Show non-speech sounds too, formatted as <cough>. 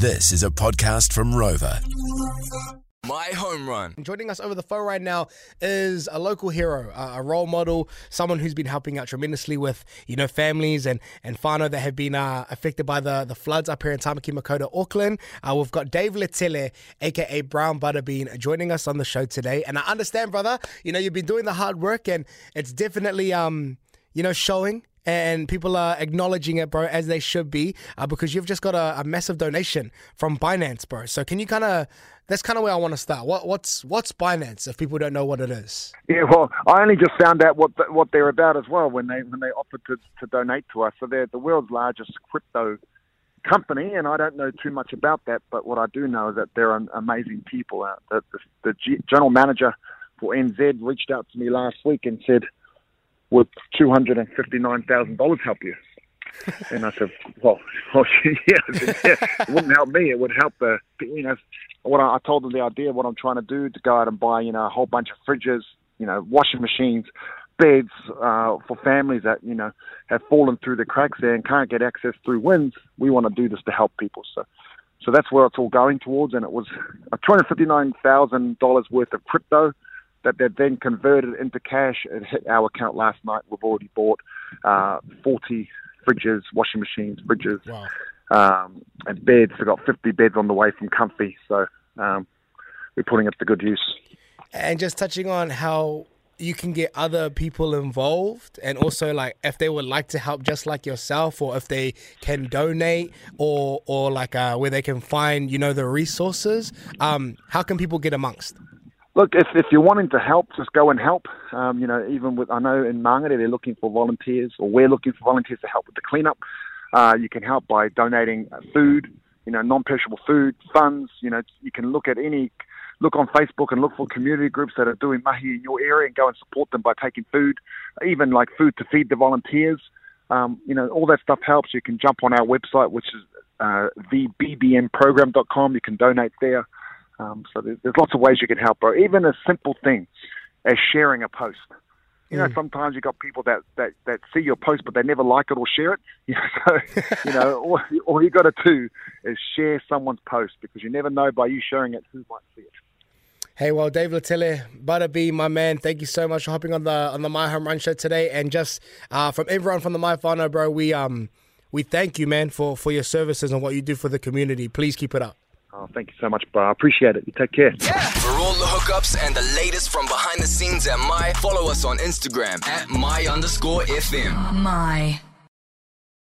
This is a podcast from Rova. Mai home run. Joining us over the phone right now is a local hero, uh, a role model, someone who's been helping out tremendously with, you know, families and and whānau that have been uh, affected by the, the floods up here in Tamaki Makaurau, Auckland. Uh, we've got Dave Letele, aka Brown Buttabean, joining us on the show today. And I understand, brother, you know, you've been doing the hard work and it's definitely, um, you know, showing and people are acknowledging it, bro, as they should be, uh, because you've just got a, a, massive donation from Binance, bro. So can you kind of? That's kind of where I want to start. What, what's what's Binance? If people don't know what it is. Yeah, well, I only just found out what the, what they're about as well when they when they offered to, to donate to us. So they're the world's largest crypto company, and I don't know too much about that. But what I do know is that they're amazing people. Uh, the, the, the general manager for NZ reached out to me last week and said would two hundred and fifty nine thousand dollars help you? and I said, well, well <laughs> yeah, yeah, it wouldn't help me. It would help the, you know, what I, I told them the idea, what I'm trying to do, to go out and buy, you know, a whole bunch of fridges, you know, washing machines, beds uh, for families that you know have fallen through the cracks there and can't get access through WINZ. We want to do this to help people. So, so that's where it's all going towards. And it was a two hundred fifty nine thousand dollars worth of crypto that they've then converted into cash. It hit our account last night. We've already bought uh, 40 fridges, washing machines, fridges, wow. um, and beds. We've got 50 beds on the way from Comfy. So um, we're putting it to good use. And just touching on how you can get other people involved and also like if they would like to help just like yourself or if they can donate or or like uh, where they can find you know the resources um, how can people get amongst Look, if, if you're wanting to help, just go and help. Um, you know, even with, I know in Mangere they're looking for volunteers, or we're looking for volunteers to help with the cleanup. Uh, you can help by donating food, you know, non-perishable food, funds. You know, you can look at any, look on Facebook and look for community groups that are doing mahi in your area and go and support them by taking food, even like food to feed the volunteers. Um, you know, all that stuff helps. You can jump on our website, which is uh, thebbnprogram.com. You can donate there. Um, so there's, there's, lots of ways you can help, bro. Even a simple thing as sharing a post. You know, mm. sometimes you got people that, that, that see your post, but they never like it or share it. <laughs> You know, so, you know, all, all you got to do is share someone's post because you never know by you sharing it who might see it. Hey, well, Dave Letele, Butterby, my man, thank you so much for hopping on the on the Mai Home Run show today. And just uh, from everyone from the Mai Whānau, bro, we um we thank you, man, for for your services and what you do for the community. Please keep it up. Oh, thank you so much, bro. I appreciate it. You take care. Yeah. For all the hookups and the latest from behind the scenes at Mai, follow us on Instagram at Mai underscore FM. Mai.